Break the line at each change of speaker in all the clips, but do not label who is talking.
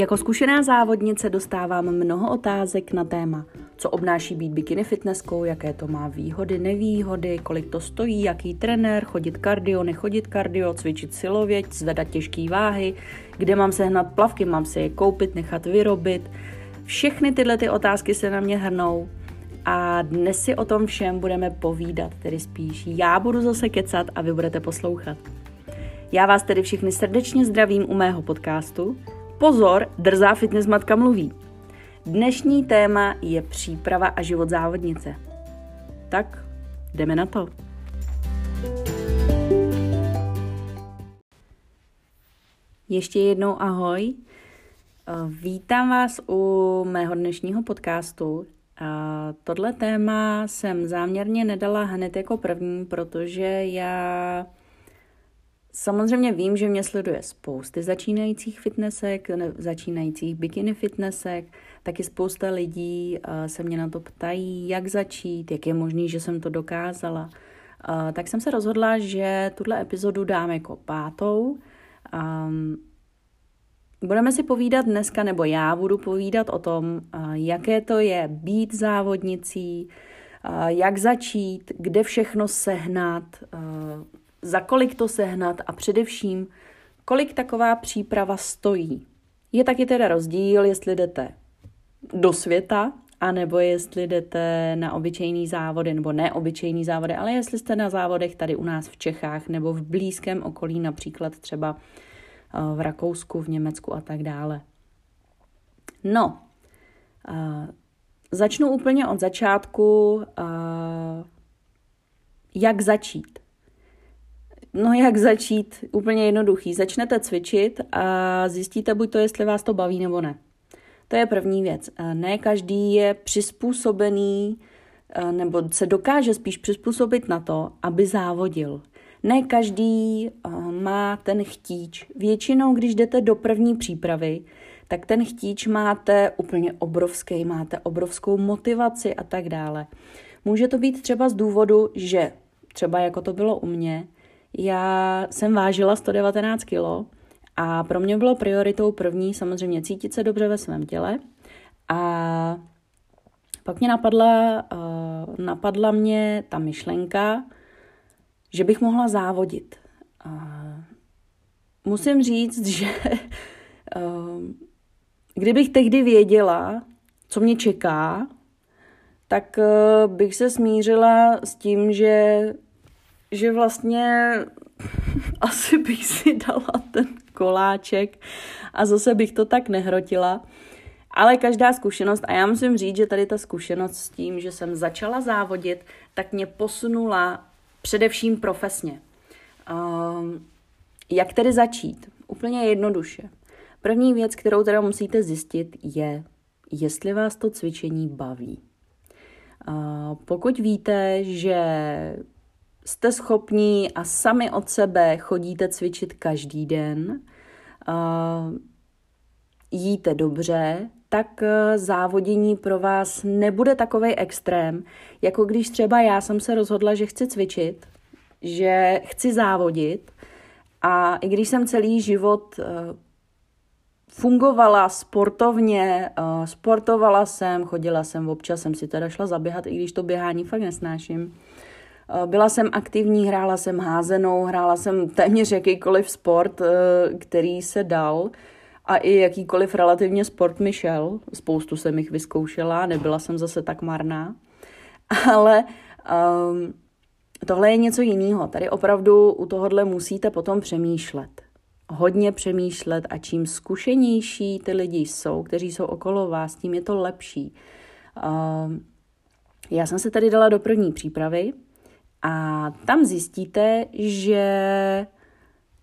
Jako zkušená závodnice dostávám mnoho otázek na téma, co obnáší být bikini fitnesskou, jaké to má výhody, nevýhody, kolik to stojí, jaký trenér, chodit kardio, nechodit kardio, cvičit silově, zvedat těžké váhy, kde mám sehnat plavky, mám si je koupit, nechat vyrobit. Všechny tyhle ty otázky se na mě hrnou a dnes si o tom všem budeme povídat, tedy spíš já budu zase kecat a vy budete poslouchat. Já vás tedy všichni srdečně zdravím u mého podcastu. Pozor, drzá fitness matka mluví. Dnešní téma je příprava a život závodnice. Tak, jdeme na to. Ještě jednou ahoj. Vítám vás u mého dnešního podcastu. Tohle téma jsem záměrně nedala hned jako první, protože já Samozřejmě vím, že mě sleduje spousty začínajících fitnessek, začínajících bikini fitnessek, taky spousta lidí se mě na to ptají, jak začít, jak je možný, že jsem to dokázala. Tak jsem se rozhodla, že tuhle epizodu dám jako pátou. Budeme si povídat dneska, nebo já budu povídat o tom, jaké to je být závodnicí, jak začít, kde všechno sehnat, za kolik to sehnat a především, kolik taková příprava stojí. Je taky teda rozdíl, jestli jdete do světa, anebo jestli jdete na obyčejný závody, nebo neobyčejný závody, ale jestli jste na závodech tady u nás v Čechách, nebo v blízkém okolí, například třeba eh, v Rakousku, v Německu a tak dále. No, uh, začnu úplně od začátku, uh, jak začít. No jak začít? Úplně jednoduchý. Začnete cvičit a zjistíte buď to, jestli vás to baví nebo ne. To je první věc. Ne každý je přizpůsobený nebo se dokáže spíš přizpůsobit na to, aby závodil. Ne každý má ten chtíč. Většinou, když jdete do první přípravy, tak ten chtíč máte úplně obrovský, máte obrovskou motivaci a tak dále. Může to být třeba z důvodu, že třeba jako to bylo u mě, já jsem vážila 119 kg a pro mě bylo prioritou první samozřejmě cítit se dobře ve svém těle a pak mě napadla, uh, napadla mě ta myšlenka, že bych mohla závodit. Musím říct, že uh, kdybych tehdy věděla, co mě čeká, tak uh, bych se smířila s tím, že že vlastně asi bych si dala ten koláček a zase bych to tak nehrotila. Ale každá zkušenost, a já musím říct, že tady ta zkušenost s tím, že jsem začala závodit, tak mě posunula především profesně. Um, jak tedy začít? Úplně jednoduše. První věc, kterou teda musíte zjistit, je, jestli vás to cvičení baví. Uh, pokud víte, že jste schopní a sami od sebe chodíte cvičit každý den, jíte dobře, tak e, závodění pro vás nebude takový extrém, jako když třeba já jsem se rozhodla, že chci cvičit, že chci závodit a i když jsem celý život e, fungovala sportovně, e, sportovala jsem, chodila jsem, občas jsem si teda šla zaběhat, i když to běhání fakt nesnáším, byla jsem aktivní, hrála jsem házenou, hrála jsem téměř jakýkoliv sport, eh, který se dal a i jakýkoliv relativně sport mi šel. Spoustu jsem jich vyzkoušela, nebyla jsem zase tak marná. Ale um, tohle je něco jiného. Tady opravdu u tohohle musíte potom přemýšlet. Hodně přemýšlet a čím zkušenější ty lidi jsou, kteří jsou okolo vás, tím je to lepší. Um, já jsem se tady dala do první přípravy, a tam zjistíte, že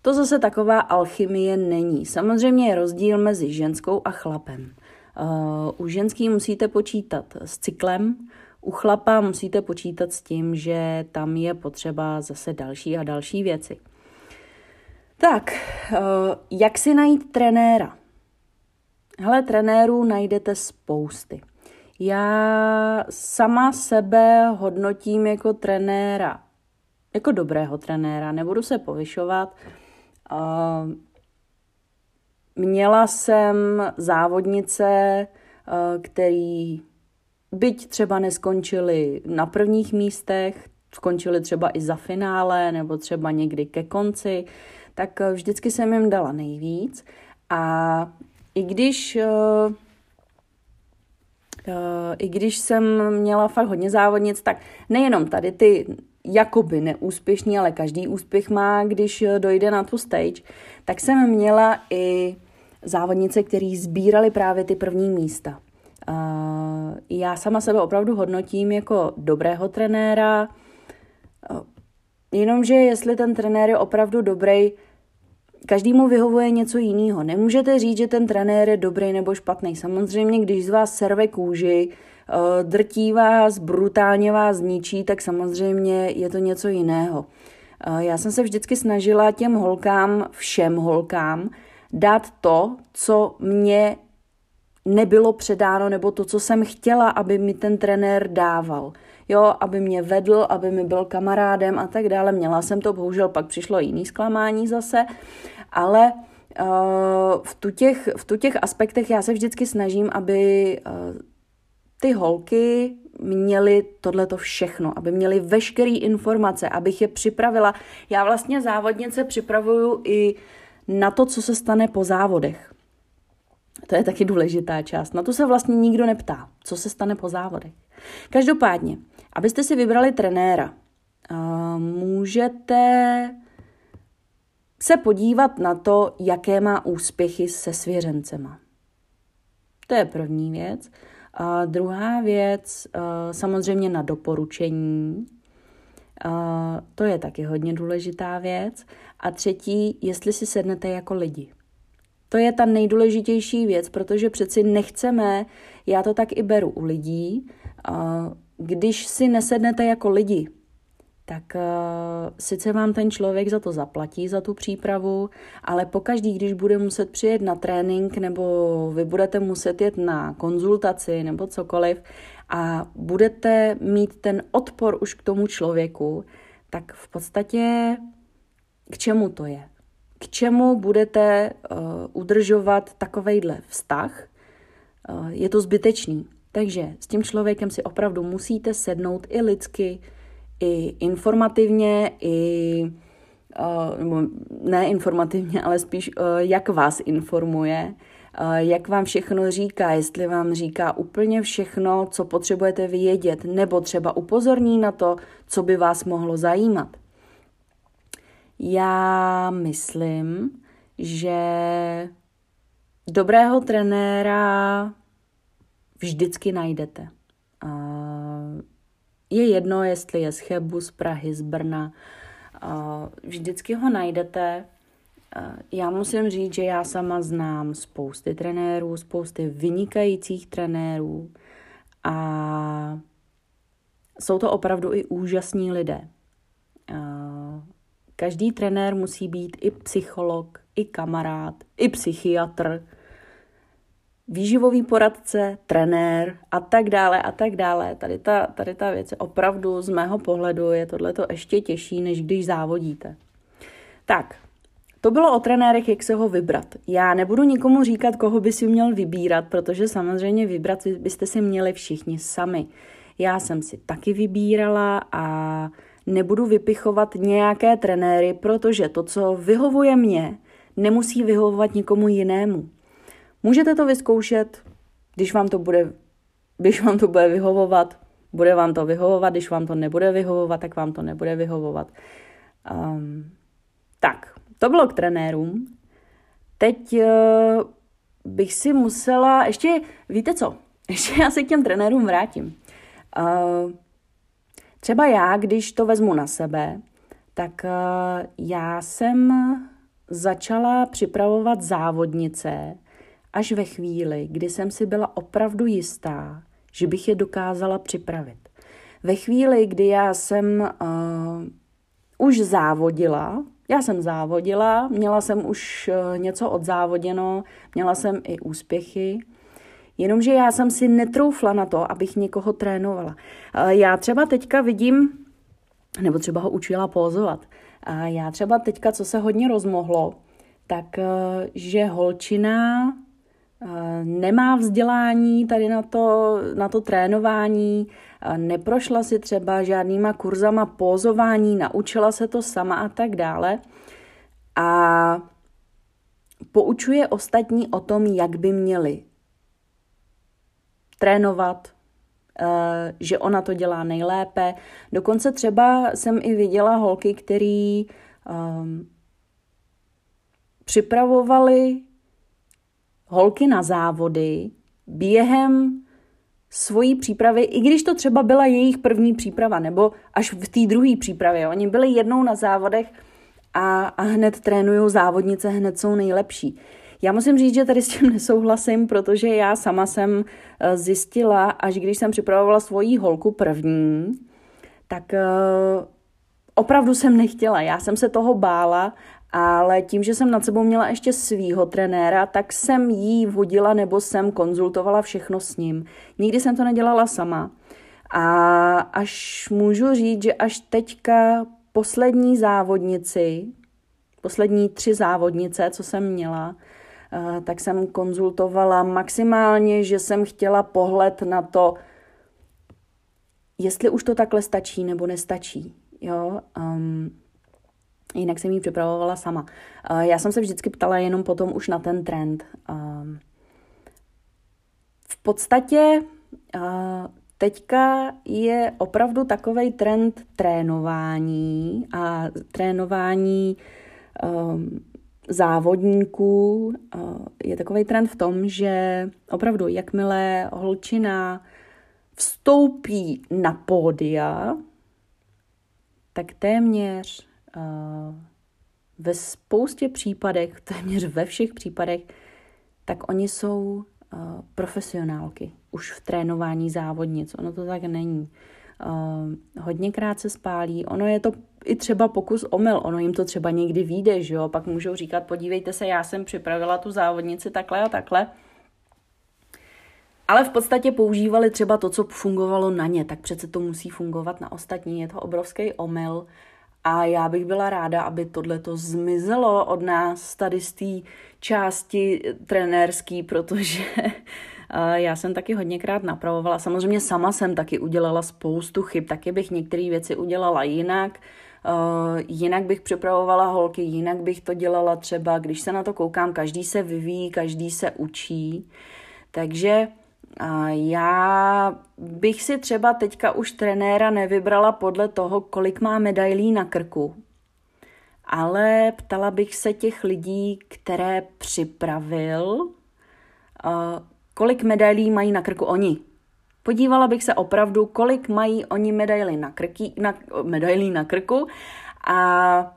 to zase taková alchymie není. Samozřejmě je rozdíl mezi ženskou a chlapem. Uh, u ženský musíte počítat s cyklem, u chlapa musíte počítat s tím, že tam je potřeba zase další a další věci. Tak, uh, jak si najít trenéra? Hele, trenérů najdete spousty. Já sama sebe hodnotím jako trenéra, jako dobrého trenéra, nebudu se povyšovat. Uh, měla jsem závodnice, který byť třeba neskončili na prvních místech, skončili třeba i za finále nebo třeba někdy ke konci, tak vždycky jsem jim dala nejvíc. A i když uh, i když jsem měla fakt hodně závodnic, tak nejenom tady ty jakoby neúspěšný, ale každý úspěch má, když dojde na tu stage, tak jsem měla i závodnice, který sbírali právě ty první místa. Já sama sebe opravdu hodnotím jako dobrého trenéra, jenomže jestli ten trenér je opravdu dobrý, každému vyhovuje něco jiného. Nemůžete říct, že ten trenér je dobrý nebo špatný. Samozřejmě, když z vás serve kůži, eh, drtí vás, brutálně vás zničí, tak samozřejmě je to něco jiného. Eh, já jsem se vždycky snažila těm holkám, všem holkám, dát to, co mě nebylo předáno, nebo to, co jsem chtěla, aby mi ten trenér dával. Jo, aby mě vedl, aby mi byl kamarádem a tak dále. Měla jsem to, bohužel pak přišlo jiný zklamání zase, ale uh, v, tu těch, v tu těch aspektech já se vždycky snažím, aby uh, ty holky měly tohleto všechno, aby měly veškeré informace, abych je připravila. Já vlastně závodnice připravuju i na to, co se stane po závodech. To je taky důležitá část. Na to se vlastně nikdo neptá, co se stane po závodech. Každopádně, abyste si vybrali trenéra, můžete se podívat na to, jaké má úspěchy se svěřencema. To je první věc. A druhá věc, samozřejmě na doporučení. A to je taky hodně důležitá věc. A třetí, jestli si sednete jako lidi. To je ta nejdůležitější věc, protože přeci nechceme, já to tak i beru u lidí, když si nesednete jako lidi, tak uh, sice vám ten člověk za to zaplatí, za tu přípravu, ale pokaždý, když bude muset přijet na trénink nebo vy budete muset jet na konzultaci nebo cokoliv a budete mít ten odpor už k tomu člověku, tak v podstatě k čemu to je? K čemu budete uh, udržovat takovejhle vztah? Uh, je to zbytečný. Takže s tím člověkem si opravdu musíte sednout i lidsky, i informativně, i uh, ne informativně, ale spíš uh, jak vás informuje, uh, jak vám všechno říká, jestli vám říká úplně všechno, co potřebujete vědět, nebo třeba upozorní na to, co by vás mohlo zajímat. Já myslím, že dobrého trenéra vždycky najdete. Je jedno, jestli je z Chebu, z Prahy, z Brna. Vždycky ho najdete. Já musím říct, že já sama znám spousty trenérů, spousty vynikajících trenérů a jsou to opravdu i úžasní lidé. Každý trenér musí být i psycholog, i kamarád, i psychiatr, výživový poradce, trenér a tak dále a tak dále. Tady ta, tady ta věc opravdu z mého pohledu je tohleto ještě těžší, než když závodíte. Tak, to bylo o trenérech, jak se ho vybrat. Já nebudu nikomu říkat, koho by si měl vybírat, protože samozřejmě vybrat byste si měli všichni sami. Já jsem si taky vybírala a nebudu vypichovat nějaké trenéry, protože to, co vyhovuje mně, nemusí vyhovovat nikomu jinému. Můžete to vyzkoušet, když vám to bude, když vám to bude vyhovovat, bude vám to vyhovovat, když vám to nebude vyhovovat, tak vám to nebude vyhovovat. Um, tak, to bylo k trenérům. Teď uh, bych si musela, ještě, víte co, ještě já se k těm trenérům vrátím. Uh, třeba já, když to vezmu na sebe, tak uh, já jsem začala připravovat závodnice, až ve chvíli, kdy jsem si byla opravdu jistá, že bych je dokázala připravit. Ve chvíli, kdy já jsem uh, už závodila, já jsem závodila, měla jsem už uh, něco odzávoděno, měla jsem i úspěchy, jenomže já jsem si netroufla na to, abych někoho trénovala. Uh, já třeba teďka vidím, nebo třeba ho učila pózovat, a já třeba teďka, co se hodně rozmohlo, tak že holčina nemá vzdělání tady na to, na to trénování, neprošla si třeba žádnýma kurzama pózování, naučila se to sama a tak dále. A poučuje ostatní o tom, jak by měli trénovat, eh, že ona to dělá nejlépe. Dokonce třeba jsem i viděla holky, který um, připravovali holky na závody během svojí přípravy, i když to třeba byla jejich první příprava, nebo až v té druhé přípravě. Oni byli jednou na závodech a, a hned trénují závodnice, hned jsou nejlepší. Já musím říct, že tady s tím nesouhlasím, protože já sama jsem eh, zjistila, až když jsem připravovala svoji holku první, tak uh, opravdu jsem nechtěla. Já jsem se toho bála ale tím, že jsem nad sebou měla ještě svýho trenéra, tak jsem jí vodila nebo jsem konzultovala všechno s ním. Nikdy jsem to nedělala sama. A až můžu říct, že až teďka poslední závodnici, poslední tři závodnice, co jsem měla, eh, tak jsem konzultovala maximálně, že jsem chtěla pohled na to, jestli už to takhle stačí nebo nestačí. Jo? Um, Jinak jsem ji připravovala sama. Já jsem se vždycky ptala jenom potom už na ten trend. V podstatě teďka je opravdu takový trend trénování a trénování závodníků je takový trend v tom, že opravdu jakmile holčina vstoupí na pódia, tak téměř ve spoustě případech, téměř ve všech případech, tak oni jsou profesionálky už v trénování závodnic. Ono to tak není. Hodněkrát se spálí. Ono je to i třeba pokus omyl. Ono jim to třeba někdy vyjde, že jo? Pak můžou říkat, podívejte se, já jsem připravila tu závodnici takhle a takhle. Ale v podstatě používali třeba to, co fungovalo na ně, tak přece to musí fungovat na ostatní. Je to obrovský omyl a já bych byla ráda, aby tohle to zmizelo od nás tady z té části trenérský, protože já jsem taky hodněkrát napravovala. Samozřejmě sama jsem taky udělala spoustu chyb, taky bych některé věci udělala jinak. Uh, jinak bych připravovala holky, jinak bych to dělala třeba, když se na to koukám, každý se vyvíjí, každý se učí. Takže já bych si třeba teďka už trenéra nevybrala podle toho, kolik má medailí na krku, ale ptala bych se těch lidí, které připravil, kolik medailí mají na krku oni. Podívala bych se opravdu, kolik mají oni medailí na, krky, na, medailí na krku a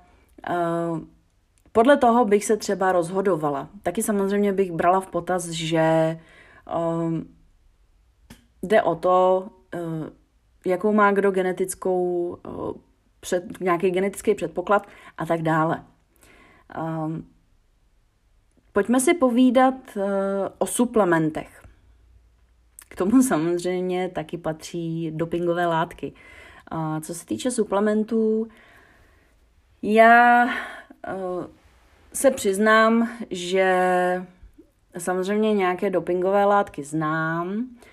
podle toho bych se třeba rozhodovala. Taky samozřejmě bych brala v potaz, že jde o to, eh, jakou má kdo genetickou, eh, před, nějaký genetický předpoklad a tak dále. Um, pojďme si povídat uh, o suplementech. K tomu samozřejmě taky patří dopingové látky. Co se týče suplementů, já se přiznám, že samozřejmě nějaké dopingové látky znám, Eh,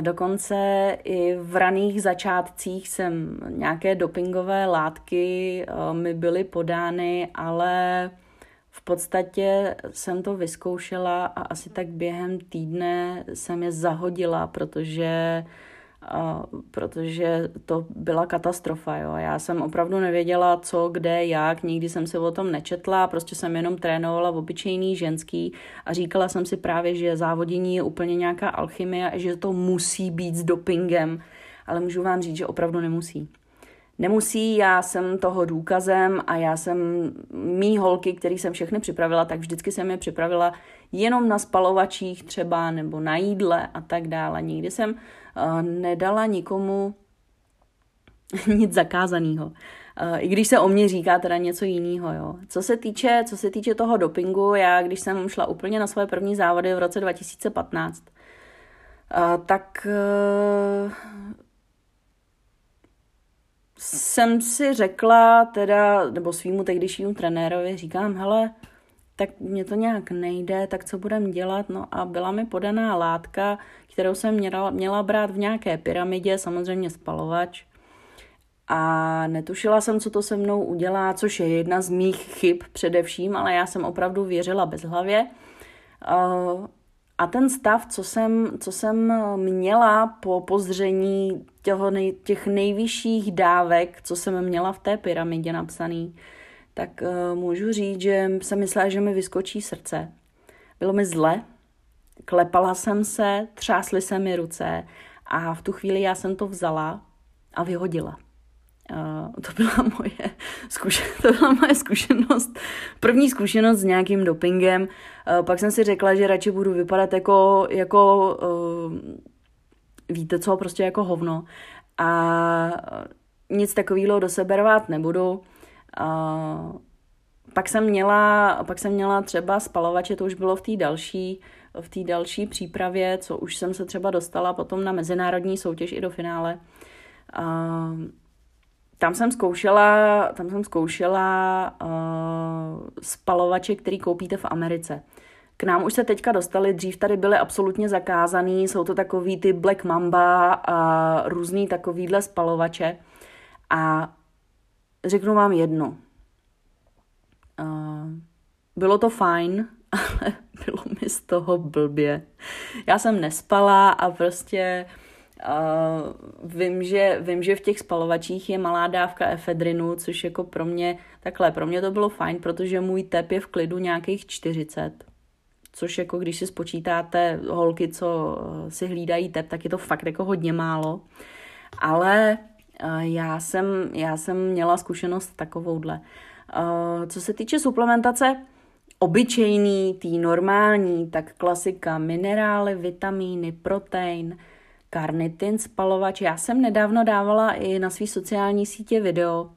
dokonce i v raných začátcích jsem nějaké dopingové látky eh, mi byly podány, ale v podstatě jsem to vyzkoušela a asi tak během týdne jsem je zahodila, protože protože to byla katastrofa. Jo. Já jsem opravdu nevěděla, co, kde, jak, nikdy jsem se o tom nečetla, prostě jsem jenom trénovala v obyčejný ženský a říkala jsem si právě, že závodění je úplně nějaká alchymie a že to musí být s dopingem, ale můžu vám říct, že opravdu nemusí. Nemusí, já jsem toho důkazem a já jsem mý holky, který jsem všechny připravila, tak vždycky jsem je připravila jenom na spalovačích třeba nebo na jídle a tak dále. Nikdy jsem nedala nikomu nic zakázaného. I když se o mě říká teda něco jiného. Jo. Co, se týče, co se týče toho dopingu, já když jsem šla úplně na své první závody v roce 2015, tak e, jsem si řekla teda, nebo svýmu tehdejšímu trenérovi říkám, hele, tak mě to nějak nejde, tak co budem dělat? No a byla mi podaná látka, kterou jsem měla, měla brát v nějaké pyramidě, samozřejmě spalovač. A netušila jsem, co to se mnou udělá, což je jedna z mých chyb především, ale já jsem opravdu věřila bezhlavě. Uh, a ten stav, co jsem, co jsem měla po pozření nej, těch nejvyšších dávek, co jsem měla v té pyramidě napsaný, tak uh, můžu říct, že jsem myslela, že mi vyskočí srdce. Bylo mi zle, klepala jsem se, třásly se mi ruce a v tu chvíli já jsem to vzala a vyhodila. Uh, to byla moje, zkušenost, to byla moje zkušenost, první zkušenost s nějakým dopingem. Uh, pak jsem si řekla, že radši budu vypadat jako, jako uh, víte co, prostě jako hovno. A nic takového do sebe rvát nebudu. Pak jsem měla, pak jsem měla třeba spalovače, to už bylo v té další, v té další přípravě, co už jsem se třeba dostala potom na mezinárodní soutěž i do finále. Tam jsem zkoušela, tam jsem zkoušela uh, spalovače, který koupíte v Americe. K nám už se teďka dostali, dřív tady byly absolutně zakázaný, jsou to takový ty Black Mamba a různý takovýhle spalovače. A řeknu vám jedno. Uh, bylo to fajn, ale bylo mi z toho blbě. Já jsem nespala a prostě uh, vím, že, vím, že v těch spalovačích je malá dávka efedrinu, což jako pro mě, takhle, pro mě to bylo fajn, protože můj tep je v klidu nějakých 40, což jako když si spočítáte holky, co si hlídají tep, tak je to fakt jako hodně málo. Ale já, jsem, já jsem měla zkušenost takovouhle. Uh, co se týče suplementace, obyčejný, tý normální, tak klasika, minerály, vitamíny, protein – karnitin spalovač. Já jsem nedávno dávala i na své sociální sítě video,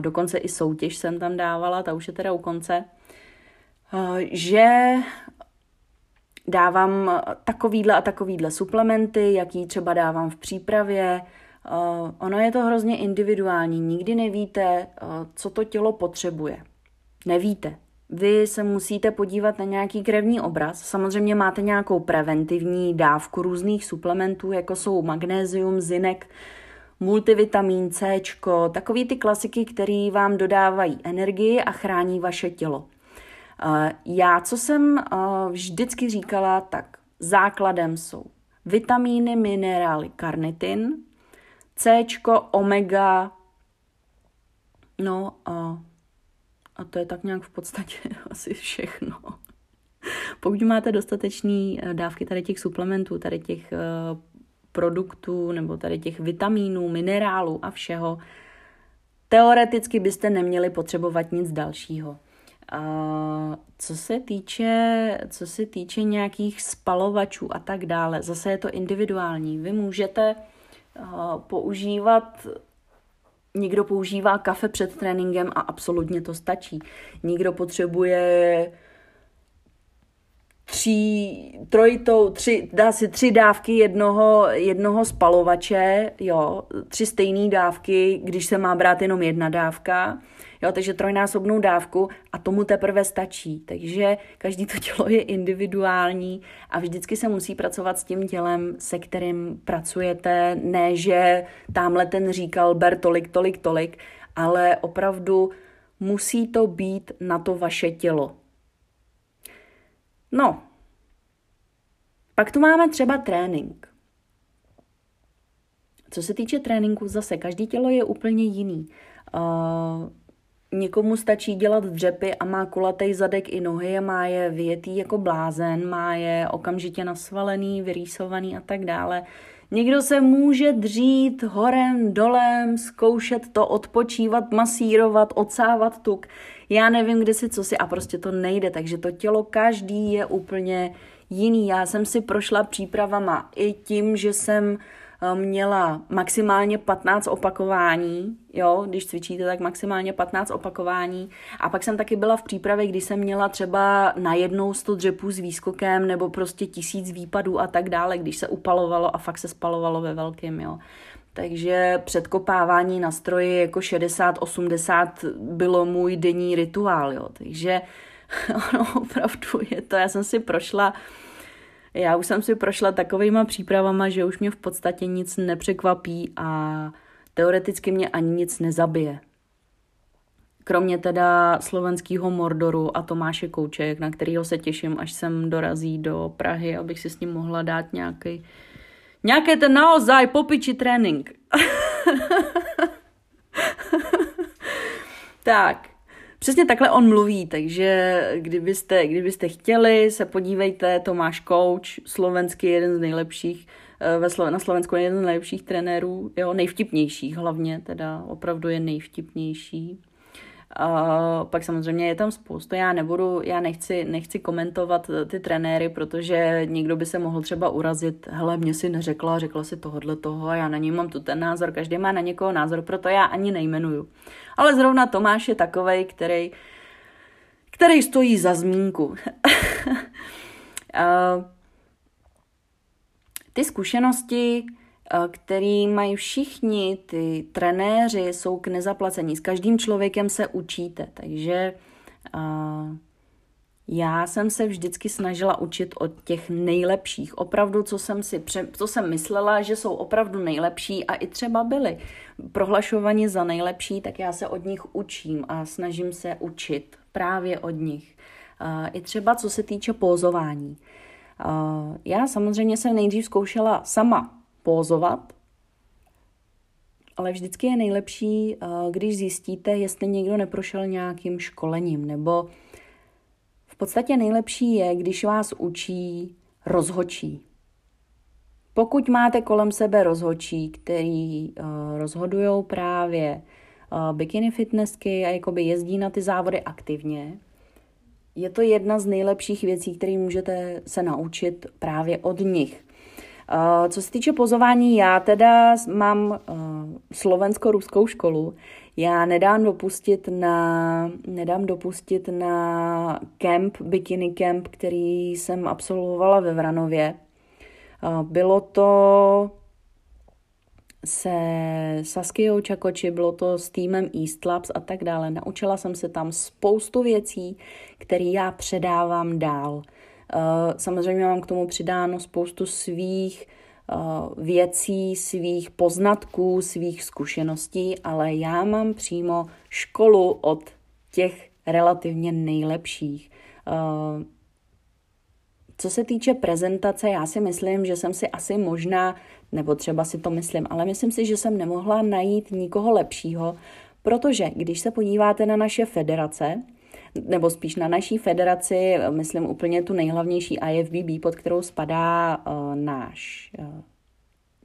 dokonce i soutěž jsem tam dávala, ta už je teda u konce, že dávám takovýhle a takovýhle suplementy, jaký třeba dávám v přípravě. Ono je to hrozně individuální, nikdy nevíte, co to tělo potřebuje. Nevíte. Vy se musíte podívat na nějaký krevní obraz. Samozřejmě máte nějakou preventivní dávku různých suplementů, jako jsou magnézium, zinek, multivitamin C, takový ty klasiky, které vám dodávají energii a chrání vaše tělo. Eh, já, co jsem eh, vždycky říkala, tak základem jsou vitamíny, minerály, karnitin, C, omega, no a a to je tak nějak v podstatě asi všechno. Pokud máte dostatečné eh, dávky tady těch suplementů, tady těch eh, produktů nebo tady těch vitamínů, minerálů a všeho, teoreticky byste neměli potřebovat nic dalšího. A co se týče, co se týče nějakých spalovačů a tak dále, zase je to individuální. Vy můžete uh, používat Někdo používá kafe před tréninkem a absolutně to stačí. Někdo potřebuje tří, trojitou, tři, dá si tři dávky jednoho, jednoho spalovače, jo, tři stejné dávky, když se má brát jenom jedna dávka. Jo, takže trojnásobnou dávku a tomu teprve stačí. Takže každý to tělo je individuální a vždycky se musí pracovat s tím tělem, se kterým pracujete. Ne, že tamhle ten říkal ber tolik, tolik, tolik, ale opravdu musí to být na to vaše tělo. No, pak tu máme třeba trénink. Co se týče tréninku, zase každý tělo je úplně jiný. Uh, Někomu stačí dělat dřepy a má kulatý zadek i nohy a má je vyjetý jako blázen, má je okamžitě nasvalený, vyrýsovaný a tak dále. Někdo se může dřít horem, dolem, zkoušet to, odpočívat, masírovat, odsávat tuk. Já nevím, kde si, co si a prostě to nejde, takže to tělo každý je úplně jiný. Já jsem si prošla přípravama i tím, že jsem měla maximálně 15 opakování, jo, když cvičíte, tak maximálně 15 opakování. A pak jsem taky byla v přípravě, kdy jsem měla třeba na jednou 100 dřepů s výskokem nebo prostě tisíc výpadů a tak dále, když se upalovalo a fakt se spalovalo ve velkém, jo. Takže předkopávání na stroji jako 60-80 bylo můj denní rituál, jo. Takže ono opravdu je to, já jsem si prošla já už jsem si prošla takovýma přípravama, že už mě v podstatě nic nepřekvapí a teoreticky mě ani nic nezabije. Kromě teda slovenského Mordoru a Tomáše Kouček, na kterého se těším, až sem dorazí do Prahy, abych si s ním mohla dát nějaký nějaký ten naozaj popiči trénink. tak, přesně takhle on mluví, takže kdybyste, kdybyste chtěli, se podívejte, Tomáš Kouč, slovenský jeden z nejlepších, eh, ve Slo- na Slovensku jeden z nejlepších trenérů, jo, nejvtipnějších hlavně, teda opravdu je nejvtipnější. Uh, pak samozřejmě je tam spoustu, já nebudu, já nechci, nechci komentovat ty trenéry, protože někdo by se mohl třeba urazit, hele, mě si neřekla, řekla si tohodle toho a já na něj mám tu ten názor, každý má na někoho názor, proto já ani nejmenuju. Ale zrovna Tomáš je takovej, který, který stojí za zmínku. uh, ty zkušenosti Eh, který mají všichni ty trenéři, jsou k nezaplacení. S každým člověkem se učíte, takže uh, já jsem se vždycky snažila učit od těch nejlepších. Opravdu, co jsem si, co jsem myslela, že jsou opravdu nejlepší a i třeba byli prohlašovaní za nejlepší, tak já se od nich učím a snažím se učit právě od nich. Uh, I třeba co se týče pózování. Uh, já samozřejmě jsem nejdřív zkoušela sama pózovat, ale vždycky je nejlepší, když zjistíte, jestli někdo neprošel nějakým školením, nebo podstatě nejlepší je, když vás učí rozhočí. Pokud máte kolem sebe rozhočí, který uh, rozhodují právě uh, bikini fitnessky a jakoby jezdí na ty závody aktivně, je to jedna z nejlepších věcí, které můžete se naučit právě od nich. Eh, co se týče pozování, já teda mám slovensko-ruskou školu. Já nedám dopustit na, nedám dopustit na kemp, bikini kemp, který jsem absolvovala ve Vranově. Bylo to se Saskijou Čakoči, bylo to s týmem East Labs a tak dále. Naučila jsem se tam spoustu věcí, které já předávám dál. Samozřejmě mám k tomu přidáno spoustu svých věcí, svých poznatků, svých zkušeností, ale já mám přímo školu od těch relativně nejlepších. Eh, co se týče prezentace, já si myslím, že jsem si asi možná, nebo třeba si to myslím, ale myslím si, že jsem nemohla najít nikoho lepšího, protože když se podíváte na naše federace, nebo spíš na naší federaci, myslím úplně tu nejhlavnější IFBB, pod kterou spadá uh, náš uh,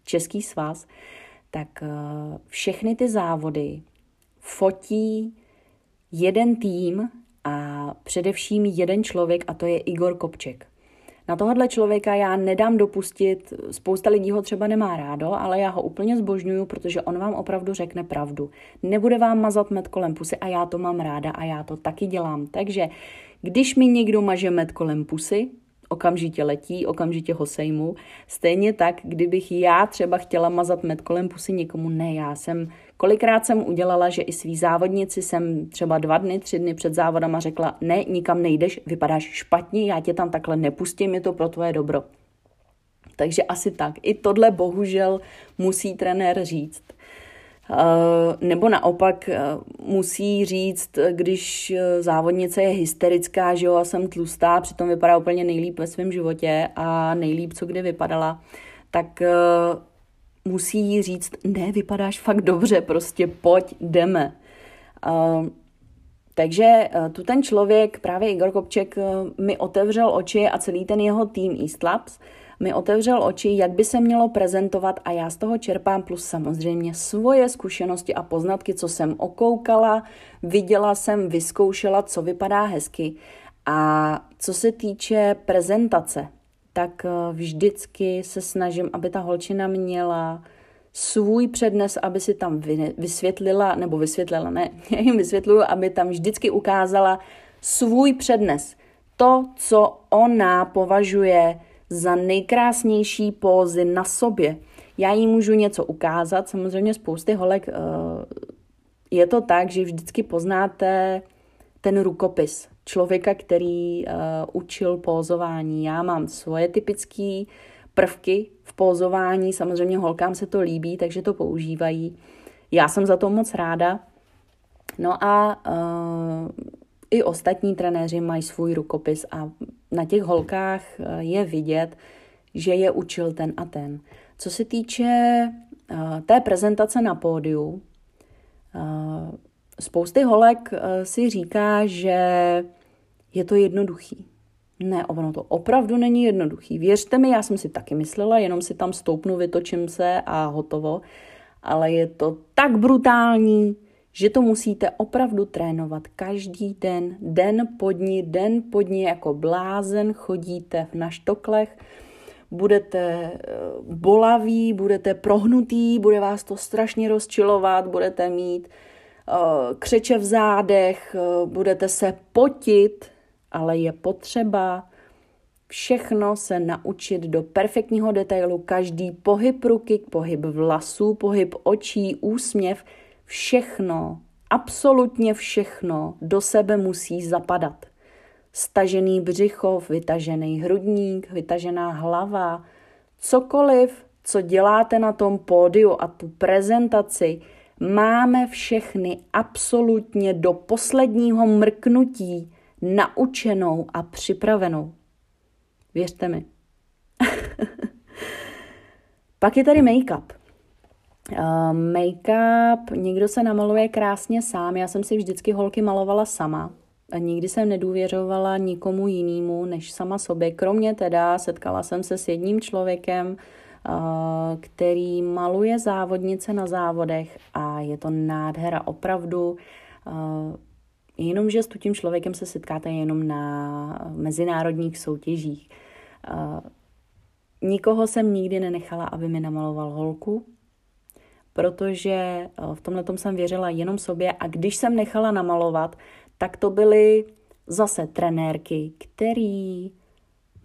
Český svaz, tak uh, všechny ty závody fotí jeden tým a především jeden člověk a to je Igor Kopček. Na tohohle člověka já nedám dopustit, spousta lidí ho třeba nemá rádo, ale já ho úplně zbožňuju, protože on vám opravdu řekne pravdu. Nebude vám mazat med kolem pusy a já to mám ráda a já to taky dělám. Takže když mi někdo maže med kolem pusy, okamžitě letí, okamžitě ho sejmu. Stejně tak, kdybych já třeba chtěla mazat med kolem pusy někomu, ne, já jsem, kolikrát jsem udělala, že i svý závodnici jsem třeba dva dny, tři dny před závodama řekla, ne, nikam nejdeš, vypadáš špatně, já tě tam takhle nepustím, je to pro tvoje dobro. Takže asi tak. I tohle bohužel musí trenér říct. Eh, nebo naopak eh, musí říct, když eh, závodnice je hysterická, že jo, a jsem tlustá, přitom vypadá úplně nejlíp ve svém životě a nejlíp, co kdy vypadala, tak musí jí říct, ne, vypadáš fakt dobře, prostě pojď, jdeme. Takže tu ten člověk, právě Igor Kopček, mi otevřel oči a celý ten jeho tým East Labs, mi otevřel oči, jak by se mělo prezentovat a já z toho čerpám plus samozřejmě svoje zkušenosti a poznatky, co jsem okoukala, viděla jsem, vyzkoušela, co vypadá hezky. A co se týče prezentace, tak eh, vždycky se snažím, aby ta holčina měla svůj přednes, aby si tam vysvětlila, nebo vysvětlila, ne, já jim vysvětluju, aby tam vždycky ukázala svůj přednes. To, co ona považuje za nejkrásnější pózy na sobě. Já jí můžu něco ukázat, samozřejmě spousty holek eh, je to tak, že vždycky poznáte ten rukopis. Člověka, který uh, učil pózování. Já mám svoje typické prvky v pózování, samozřejmě holkám se to líbí, takže to používají. Já jsem za to moc ráda. No a uh, i ostatní trenéři mají svůj rukopis a na těch holkách je vidět, že je učil ten a ten. Co se týče uh, té prezentace na pódiu, uh, spousty holek uh, si říká, že je to jednoduchý. Ne, ono to opravdu není jednoduchý. Věřte mi, já jsem si taky myslela, jenom si tam stoupnu, vytočím se a hotovo. Ale je to tak brutální, že to musíte opravdu trénovat každý den, den po dní, den po dní jako blázen, chodíte na štoklech, budete eh, bolaví, budete prohnutý, bude vás to strašně rozčilovat, budete mít křeče v zádech, uh, budete se potit, ale je potřeba všechno se naučit do perfektního detailu. Každý pohyb ruky, pohyb vlasů, pohyb očí, úsměv, všechno, absolutně všechno do sebe musí zapadat. Stažený břichov, vytažený hrudník, vytažená hlava, cokoliv, co děláte na tom pódiu a tu prezentaci, máme všechny absolutně do posledního mrknutí naučenou a připravenou. Věřte mi. Pak je tady make-up. Uh, make-up, někdo se namaluje krásně sám, já jsem si vždycky holky malovala sama. Nikdy jsem nedůvěřovala nikomu jinému než sama sobě. Kromě teda setkala jsem se s jedním člověkem, který maluje závodnice na závodech a je to nádhera opravdu. Uh, Jenomže s tím člověkem se setkáte jenom na mezinárodních soutěžích. Nikoho jsem nikdy nenechala, aby mi namaloval holku, protože v tomhle jsem věřila jenom sobě a když jsem nechala namalovat, tak to byly zase trenérky, který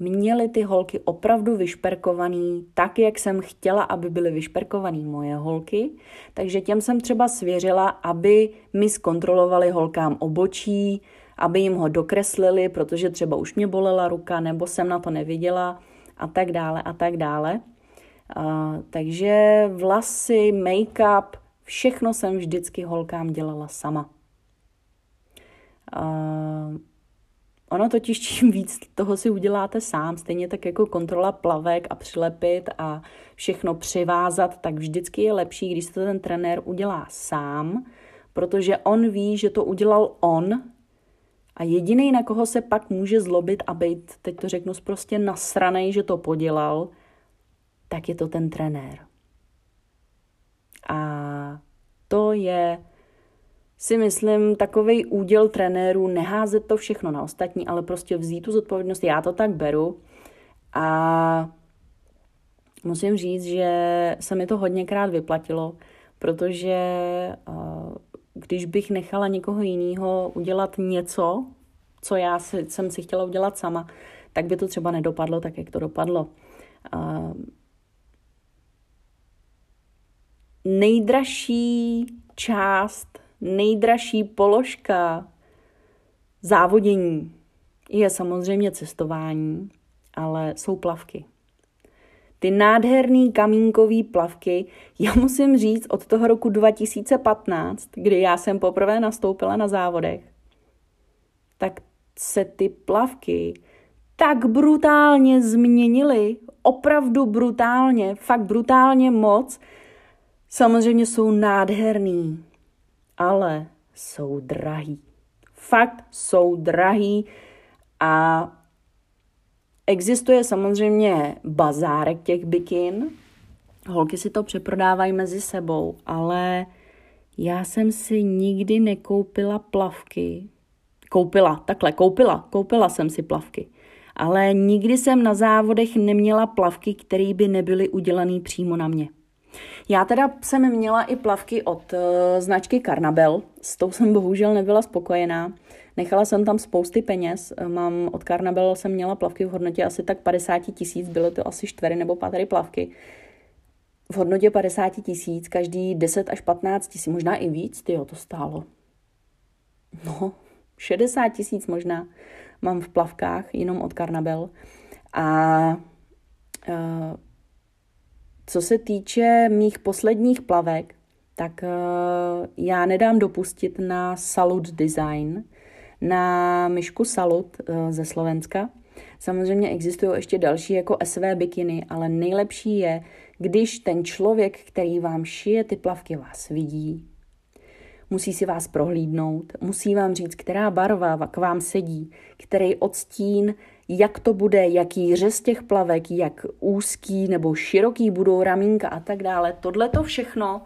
měly ty holky opravdu vyšperkovaný tak, jak jsem chtěla, aby byly vyšperkovaný moje holky. Takže těm jsem třeba svěřila, aby mi zkontrolovali holkám obočí, aby jim ho dokreslili, protože třeba už mě bolela ruka, nebo jsem na to neviděla a tak dále a tak dále. Uh, takže vlasy, make-up, všechno jsem vždycky holkám dělala sama. Uh, Ono totiž čím víc toho si uděláte sám, stejně tak jako kontrola plavek a přilepit a všechno přivázat, tak vždycky je lepší, když se to ten trenér udělá sám, protože on ví, že to udělal on a jediný, na koho se pak může zlobit a být, teď to řeknu prostě nasranej, že to podělal, tak je to ten trenér. A to je si myslím, takový úděl trenérů, neházet to všechno na ostatní, ale prostě vzít tu zodpovědnost, já to tak beru a musím říct, že se mi to hodněkrát vyplatilo, protože když bych nechala někoho jiného udělat něco, co já si, jsem si chtěla udělat sama, tak by to třeba nedopadlo tak, jak to dopadlo. nejdražší část nejdražší položka závodění je samozřejmě cestování, ale jsou plavky. Ty nádherný kamínkový plavky, já musím říct od toho roku 2015, kdy já jsem poprvé nastoupila na závodech, tak se ty plavky tak brutálně změnily, opravdu brutálně, fakt brutálně moc. Samozřejmě jsou nádherný, ale jsou drahý. Fakt jsou drahý a existuje samozřejmě bazárek těch bikin. Holky si to přeprodávají mezi sebou, ale já jsem si nikdy nekoupila plavky. Koupila, takhle, koupila, koupila jsem si plavky. Ale nikdy jsem na závodech neměla plavky, které by nebyly udělané přímo na mě. Já teda jsem měla i plavky od uh, značky Carnabel, s tou jsem bohužel nebyla spokojená. Nechala jsem tam spousty peněz, eh, mám od Carnabel jsem měla plavky v hodnotě asi tak 50 tisíc, bylo to asi čtyři nebo patry plavky. V hodnotě 50 tisíc, každý 10 až 15 tisíc, možná i víc, ty to stálo. No, 60 tisíc možná mám v plavkách, jenom od Carnabel. A uh, co se týče mých posledních plavek, tak uh, já nedám dopustit na Salut Design, na myšku Salut uh, ze Slovenska. Samozřejmě existují ještě další jako SV bikiny, ale nejlepší je, když ten člověk, který vám šije ty plavky, vás vidí, musí si vás prohlídnout, musí vám říct, která barva k vám sedí, který odstín, jak to bude, jaký řez těch plavek, jak úzký nebo široký budou ramínka a tak dále. Tohle to všechno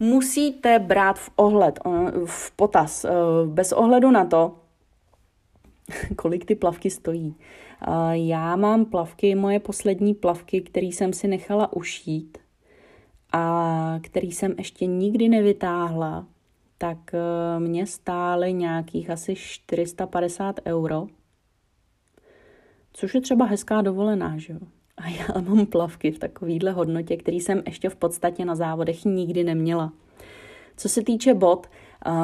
musíte brát v ohled, v potaz, eh, bez ohledu na to, kolik ty plavky stojí. Já mám plavky, moje poslední plavky, které jsem si nechala ušít a který jsem ještě nikdy nevytáhla, tak eh, mě stály nějakých asi 450 euro, což je třeba hezká dovolená, že jo? A já mám plavky v takovýhle hodnotě, který jsem ještě v podstatě na závodech nikdy neměla. Co se týče bot,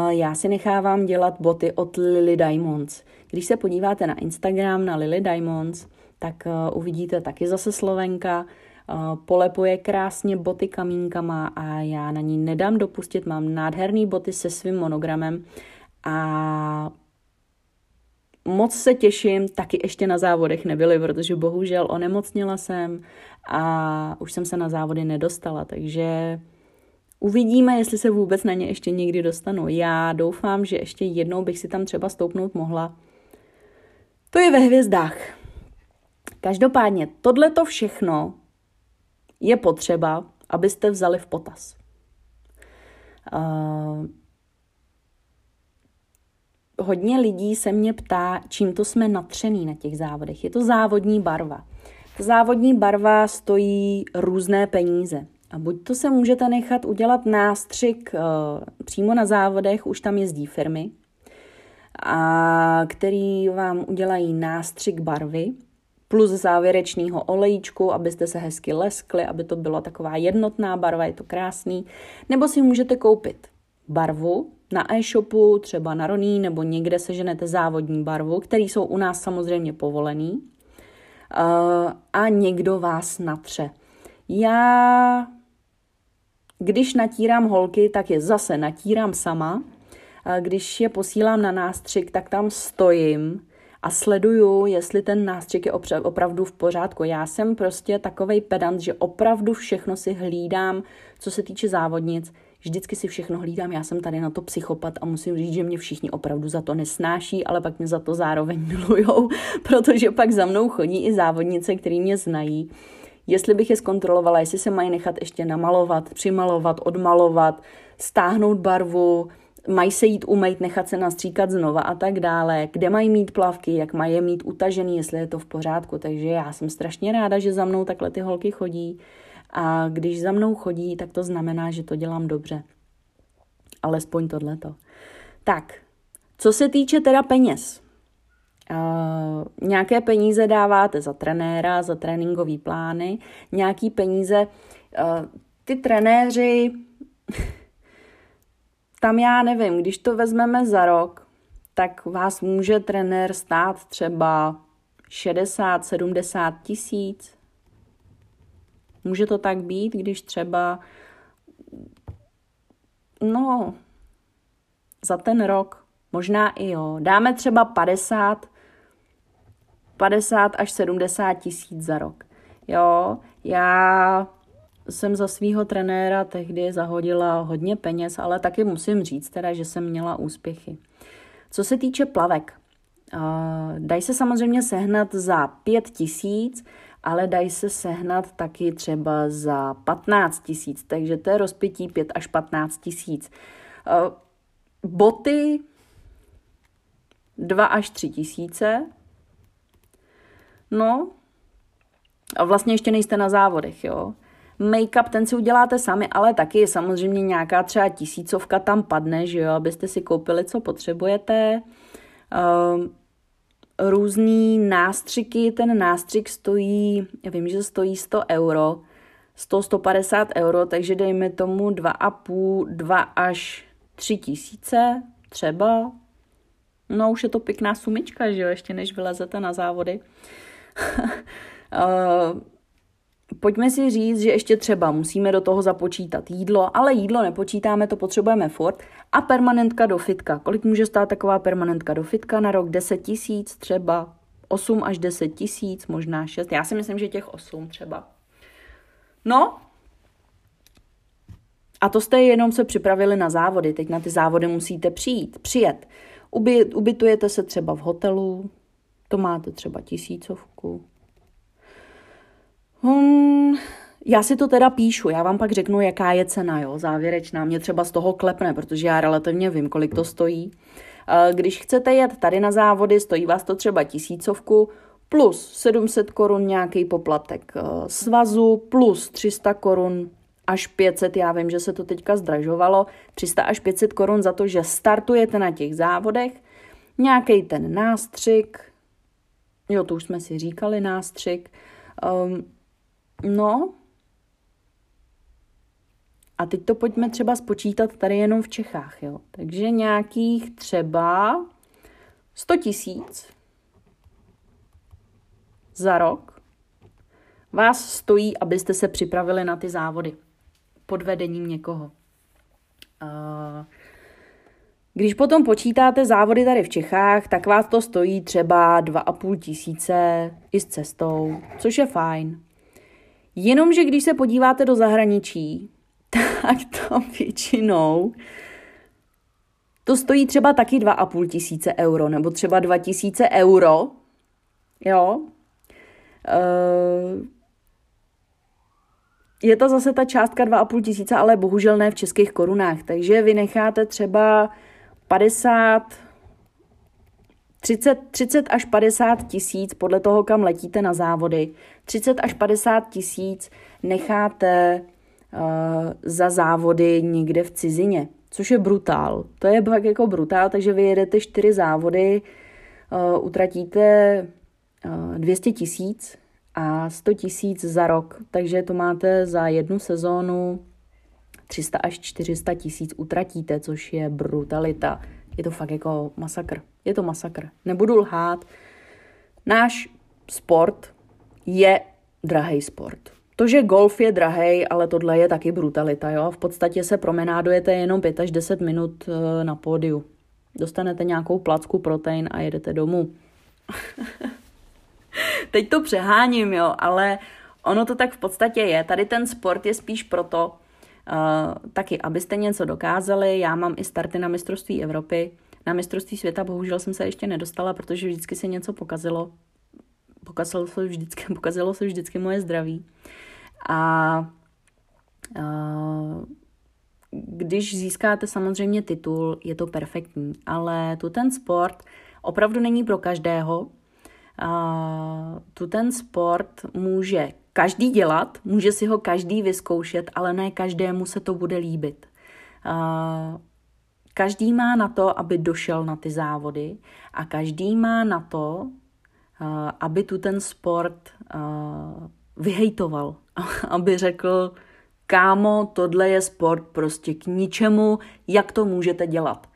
já si nechávám dělat boty od Lily Diamonds. Když se podíváte na Instagram na Lily Diamonds, tak eh, uvidíte taky zase Slovenka, eh, polepuje krásně boty kamínkama a já na ní nedám dopustit. Mám nádherný boty se svým monogramem a moc se těším, taky ještě na závodech nebyly, protože bohužel onemocnila jsem a už jsem se na závody nedostala, takže uvidíme, jestli se vůbec na ně ještě někdy dostanu. Já doufám, že ještě jednou bych si tam třeba stoupnout mohla, to je ve hvězdách. Každopádně, tohle to všechno je potřeba, abyste vzali v potaz. Uh, hodně lidí se mě ptá, čím to jsme natřený na těch závodech. Je to závodní barva. Ta závodní barva stojí různé peníze. A buď to se můžete nechat udělat nástřik uh, přímo na závodech, už tam jezdí firmy, a který vám udělají nástřik barvy plus závěrečného olejčku, abyste se hezky leskli, aby to byla taková jednotná barva, je to krásný. Nebo si můžete koupit barvu na e-shopu, třeba na Roní, nebo někde seženete závodní barvu, který jsou u nás samozřejmě povolený a někdo vás natře. Já, když natírám holky, tak je zase natírám sama, když je posílám na nástřik, tak tam stojím a sleduju, jestli ten nástřik je opravdu v pořádku. Já jsem prostě takovej pedant, že opravdu všechno si hlídám, co se týče závodnic. Vždycky si všechno hlídám, já jsem tady na to psychopat a musím říct, že mě všichni opravdu za to nesnáší, ale pak mě za to zároveň milujou, protože pak za mnou chodí i závodnice, který mě znají. Jestli bych je zkontrolovala, jestli se mají nechat ještě namalovat, přimalovat, odmalovat, stáhnout barvu, mají se jít umýt, nechat se nastříkat znova a tak dále, kde mají mít plavky, jak mají je mít utažený, jestli je to v pořádku. Takže já jsem strašně ráda, že za mnou takhle ty holky chodí a když za mnou chodí, tak to znamená, že to dělám dobře. Alespoň tohleto. Tak, co se týče teda peněz. Uh, nějaké peníze dáváte za trenéra, za tréninkové plány, nějaký peníze, uh, ty trenéři tam já nevím, když to vezmeme za rok, tak vás může trenér stát třeba 60-70 tisíc. Může to tak být, když třeba, no, za ten rok, možná i jo, dáme třeba 50, 50 až 70 tisíc za rok. Jo, já jsem za svého trenéra tehdy zahodila hodně peněz, ale taky musím říct teda, že jsem měla úspěchy. Co se týče plavek, dají se samozřejmě sehnat za 5 tisíc, ale dají se sehnat taky třeba za 15 tisíc, takže to je rozpětí 5 až 15 tisíc. Boty 2 až 3 tisíce, no a vlastně ještě nejste na závodech, jo. Make-up ten si uděláte sami, ale taky samozřejmě nějaká třeba tisícovka tam padne, že jo, abyste si koupili, co potřebujete. Uh, různý nástřiky, ten nástřik stojí, já vím, že stojí 100 euro, 100-150 euro, takže dejme tomu 2,5, 2 až 3 tisíce třeba. No už je to pěkná sumička, že jo, ještě než vylezete na závody. pojďme si říct, že ještě třeba musíme do toho započítat jídlo, ale jídlo nepočítáme, to potřebujeme furt. A permanentka do fitka. Kolik může stát taková permanentka do fitka na rok? 10 tisíc třeba? 8 až 10 tisíc, možná 6. Já si myslím, že těch 8 třeba. No, a to jste jenom se připravili na závody. Teď na ty závody musíte přijít, přijet. Uby, ubytujete se třeba v hotelu, to máte třeba tisícovku. Hmm, já si to teda píšu, já vám pak řeknu, jaká je cena, jo, závěrečná. Mě třeba z toho klepne, protože já relativně vím, kolik to stojí. Když chcete jet tady na závody, stojí vás to třeba tisícovku, plus 700 korun nějaký poplatek eh, svazu, plus 300 korun až 500, já vím, že se to teďka zdražovalo, 300 až 500 korun za to, že startujete na těch závodech, nějaký ten nástřik, jo, to už jsme si říkali, nástřik, um, no, a teď to pojďme třeba spočítat tady jenom v Čechách, jo. Takže nějakých třeba 100 tisíc za rok vás stojí, abyste se připravili na ty závody pod vedením někoho. Když potom počítáte závody tady v Čechách, tak vás to stojí třeba 2,5 tisíce i s cestou, což je fajn. Jenomže když se podíváte do zahraničí, tak to většinou to stojí třeba taky 2,5 tisíce euro, nebo třeba 2 tisíce euro, jo. Uh, je to zase ta částka 2,5 tisíce, ale bohužel ne v českých korunách. Takže vy necháte třeba 50, 30, 30 až 50 tisíc, podle toho, kam letíte na závody, 30 až 50 tisíc necháte uh, za závody někde v cizině, což je brutál. To je pak jako brutál, takže vy jedete čtyři závody, uh, utratíte uh, 200 tisíc a 100 tisíc za rok, takže to máte za jednu sezónu 300 až 400 tisíc utratíte, což je brutalita. Je to fakt jako masakr. Je to masakr. Nebudu lhát. Náš sport je drahý sport. To, že golf je drahý, ale tohle je taky brutalita. Jo? V podstatě se promenádujete jenom 5 až 10 minut eh, na pódiu. Dostanete nějakou placku protein a jedete domů. Teď to přeháním, jo, ale ono to tak v podstatě je. Tady ten sport je spíš proto, uh, taky, abyste něco dokázali. Já mám i starty na mistrovství Evropy. Na mistrovství světa bohužel jsem se ještě nedostala, protože vždycky se něco pokazilo. Pokazilo se vždycky, pokazilo se vždycky moje zdraví. A uh, když získáte samozřejmě titul, je to perfektní, ale tu ten sport opravdu není pro každého, tu ten sport může každý dělat, může si ho každý vyzkoušet, ale ne každému se to bude líbit. Každý má na to, aby došel na ty závody a každý má na to, aby tu ten sport vyhejtoval, aby řekl, kámo, tohle je sport prostě k ničemu, jak to můžete dělat.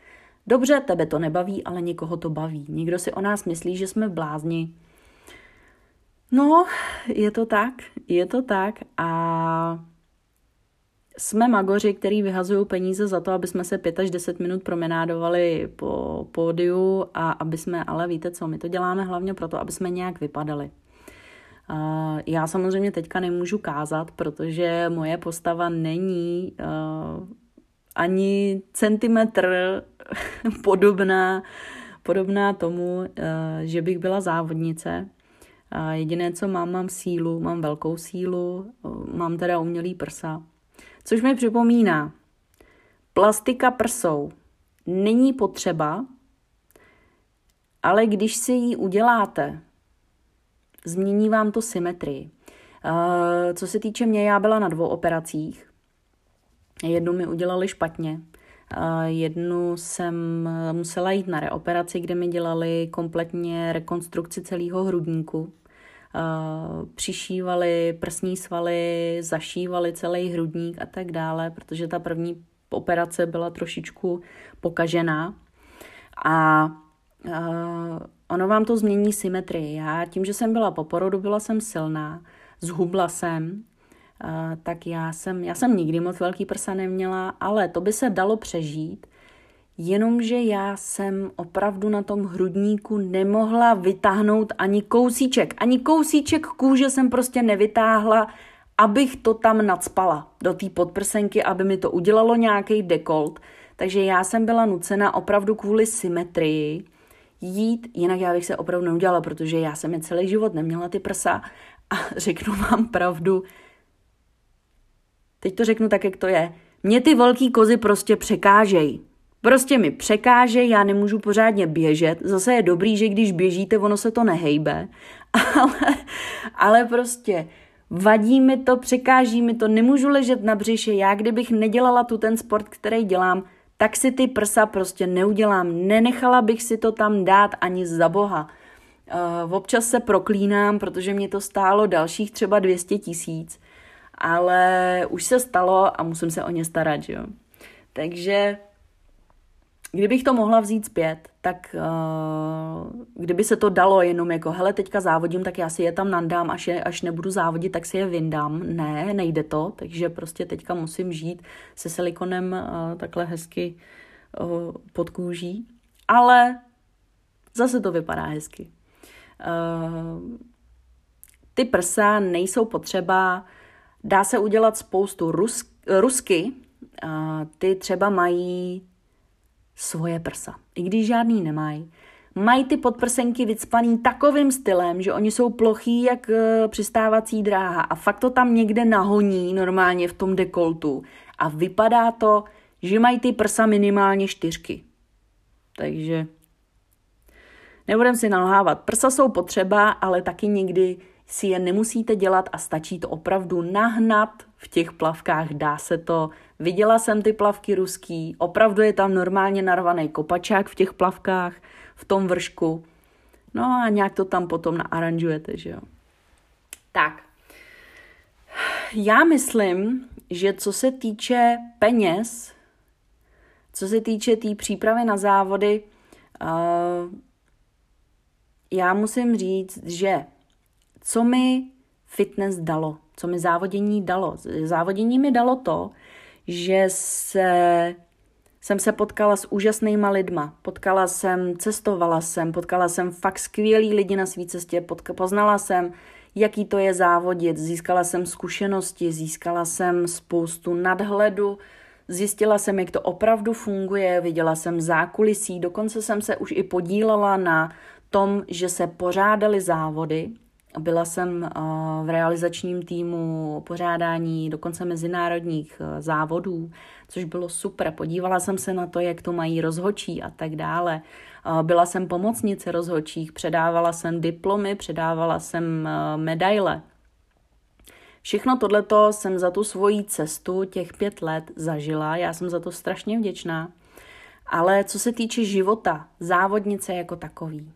Dobře, tebe to nebaví, ale někoho to baví. Někdo si o nás myslí, že jsme blázni. No, je to tak, je to tak a jsme magoři, který vyhazují peníze za to, aby jsme se 5 až 10 minut promenádovali po pódiu a aby jsme, ale víte co, my to děláme hlavně proto, aby jsme nějak vypadali. Já samozřejmě teďka nemůžu kázat, protože moje postava není uh, ani centimetr podobná, podobná tomu, uh, že bych byla závodnice. Jediné, co mám, mám sílu, mám velkou sílu, mám teda umělý prsa. Což mi připomíná, plastika prsou není potřeba, ale když si ji uděláte, změní vám to symetrii. Co se týče mě, já byla na dvou operacích. Jednu mi udělali špatně, Jednu jsem musela jít na reoperaci, kde mi dělali kompletně rekonstrukci celého hrudníku. Přišívali prsní svaly, zašívali celý hrudník a tak dále, protože ta první operace byla trošičku pokažená. A uh, ono vám to změní symetrii. Já tím, že jsem byla po porodu, byla jsem silná, zhubla jsem, uh, tak já jsem, já jsem nikdy moc velký prsa neměla, ale to by se dalo přežít, jenomže já jsem opravdu na tom hrudníku nemohla vytáhnout ani kousíček. Ani kousíček kůže jsem prostě nevytáhla, abych to tam nadspala do té podprsenky, aby mi to udělalo nějaký dekolt. Takže já jsem byla nucena opravdu kvůli symetrii jít, jinak já bych se opravdu neudělala, protože já jsem je celý život neměla ty prsa a řeknu vám pravdu, teď to řeknu tak, jak to je, mě ty velký kozy prostě překážejí. Prostě mi překáže, já nemůžu pořádně běžet. Zase je dobrý, že když běžíte, ono se to nehejbe. Ale, ale prostě vadí mi to, překáží mi to, nemůžu ležet na břiše. Já kdybych nedělala tu ten sport, který dělám, tak si ty prsa prostě neudělám. Nenechala bych si to tam dát ani za boha. Uh, občas se proklínám, protože mě to stálo dalších třeba 200 tisíc, ale už se stalo a musím se o ně starat, jo. Takže Kdybych to mohla vzít zpět, tak uh, kdyby se to dalo jenom jako, hele, teďka závodím, tak já si je tam nandám, až, je, až nebudu závodit, tak si je vyndám. Ne, nejde to, takže prostě teďka musím žít se silikonem uh, takhle hezky uh, pod kůží. Ale zase to vypadá hezky. Uh, ty prsa nejsou potřeba, dá se udělat spoustu rus, rusky, uh, ty třeba mají svoje prsa. I když žádný nemají. Mají ty podprsenky vycpaný takovým stylem, že oni jsou plochý jak e, přistávací dráha a fakt to tam někde nahoní normálně v tom dekoltu. A vypadá to, že mají ty prsa minimálně čtyřky. Takže nebudem si nalhávat. Prsa jsou potřeba, ale taky někdy si je nemusíte dělat a stačí to opravdu nahnat v těch plavkách, dá se to. Viděla jsem ty plavky ruský, opravdu je tam normálně narvaný kopačák v těch plavkách, v tom vršku. No a nějak to tam potom naaranžujete, že jo. Tak. Já myslím, že co se týče peněz, co se týče té tý přípravy na závody, uh, já musím říct, že co mi fitness dalo, co mi závodění dalo. Závodění mi dalo to, že se, jsem se potkala s úžasnýma lidma. Potkala jsem, cestovala jsem, potkala jsem fakt skvělý lidi na své cestě, potka, poznala jsem, jaký to je závodit, získala jsem zkušenosti, získala jsem spoustu nadhledu, zjistila jsem, jak to opravdu funguje, viděla jsem zákulisí, dokonce jsem se už i podílela na tom, že se pořádaly závody byla jsem eh, v realizačním týmu pořádání dokonce mezinárodních eh, závodů, což bylo super. Podívala jsem se na to, jak to mají rozhočí a tak dále. Eh, byla jsem pomocnice rozhočích, předávala jsem diplomy, předávala jsem medaile. Všechno tohleto jsem za tu svoji cestu těch pět let zažila, já jsem za to strašně vděčná. Ale co se týče života, závodnice jako takový,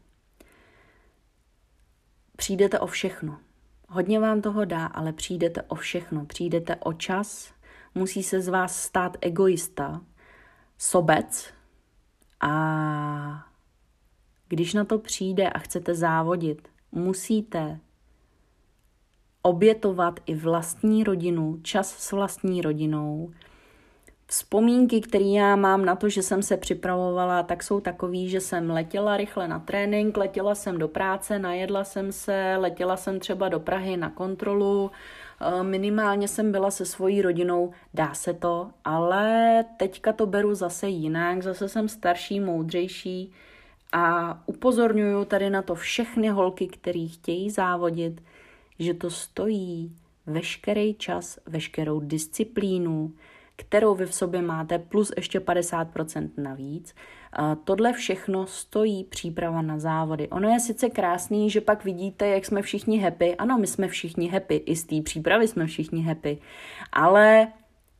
Přijdete o všechno. Hodně vám toho dá, ale přijdete o všechno. Přijdete o čas, musí se z vás stát egoista, sobec a když na to přijde a chcete závodit, musíte obětovat i vlastní rodinu, čas s vlastní rodinou, Vzpomínky, které já mám na to, že jsem se připravovala, tak jsou takový, že jsem letěla rychle na trénink, letěla jsem do práce, najedla jsem se, letěla jsem třeba do Prahy na kontrolu, eh, minimálně jsem byla se svojí rodinou, dá se to, ale teďka to beru zase jinak, zase jsem starší, moudřejší a upozorňuju tady na to všechny holky, které chtějí závodit, že to stojí veškerý čas, veškerou disciplínu, kterou vy v sobě máte, plus ještě 50% navíc. Tohle všechno stojí příprava na závody. Ono je sice krásný, že pak vidíte, jak jsme všichni happy. Ano, my jsme všichni happy, i z té přípravy jsme všichni happy. Ale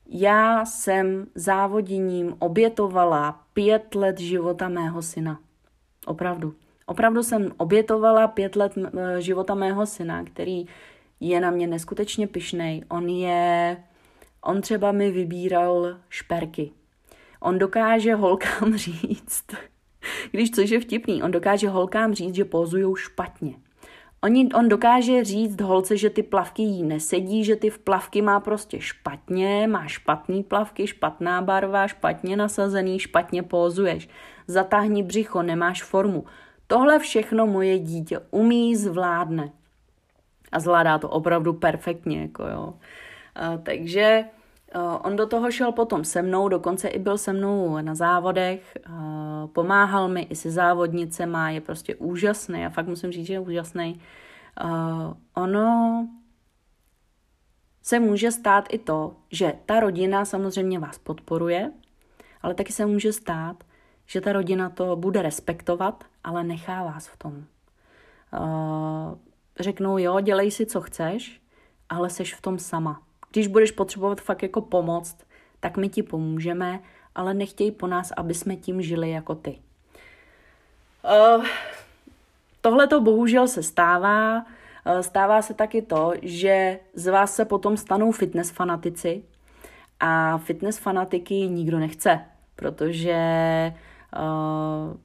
já jsem závoděním obětovala pět let života mého syna. Opravdu. Opravdu jsem obětovala pět let života mého syna, který je na mě neskutečně pyšnej. On je On třeba mi vybíral šperky. On dokáže holkám říct, Když což je vtipný, on dokáže holkám říct, že pozujou špatně. Oni, on dokáže říct holce, že ty plavky jí nesedí, že ty v plavky má prostě špatně, má špatný plavky, špatná barva, špatně nasazený, špatně pózuješ. Zatáhni břicho, nemáš formu. Tohle všechno moje dítě umí, zvládne. A zvládá to opravdu perfektně, jako jo. A, takže on do toho šel potom se mnou, dokonce i byl se mnou na závodech, pomáhal mi i se závodnicema, je prostě úžasný, já fakt musím říct, že je úžasný. Ono se může stát i to, že ta rodina samozřejmě vás podporuje, ale taky se může stát, že ta rodina to bude respektovat, ale nechá vás v tom. Řeknou, jo, dělej si, co chceš, ale seš v tom sama když budeš potřebovat fakt jako pomoc, tak my ti pomůžeme, ale nechtěj po nás, aby jsme tím žili jako ty. Uh, Tohle to bohužel se stává. Uh, stává se taky to, že z vás se potom stanou fitness fanatici a fitness fanatiky nikdo nechce, protože uh,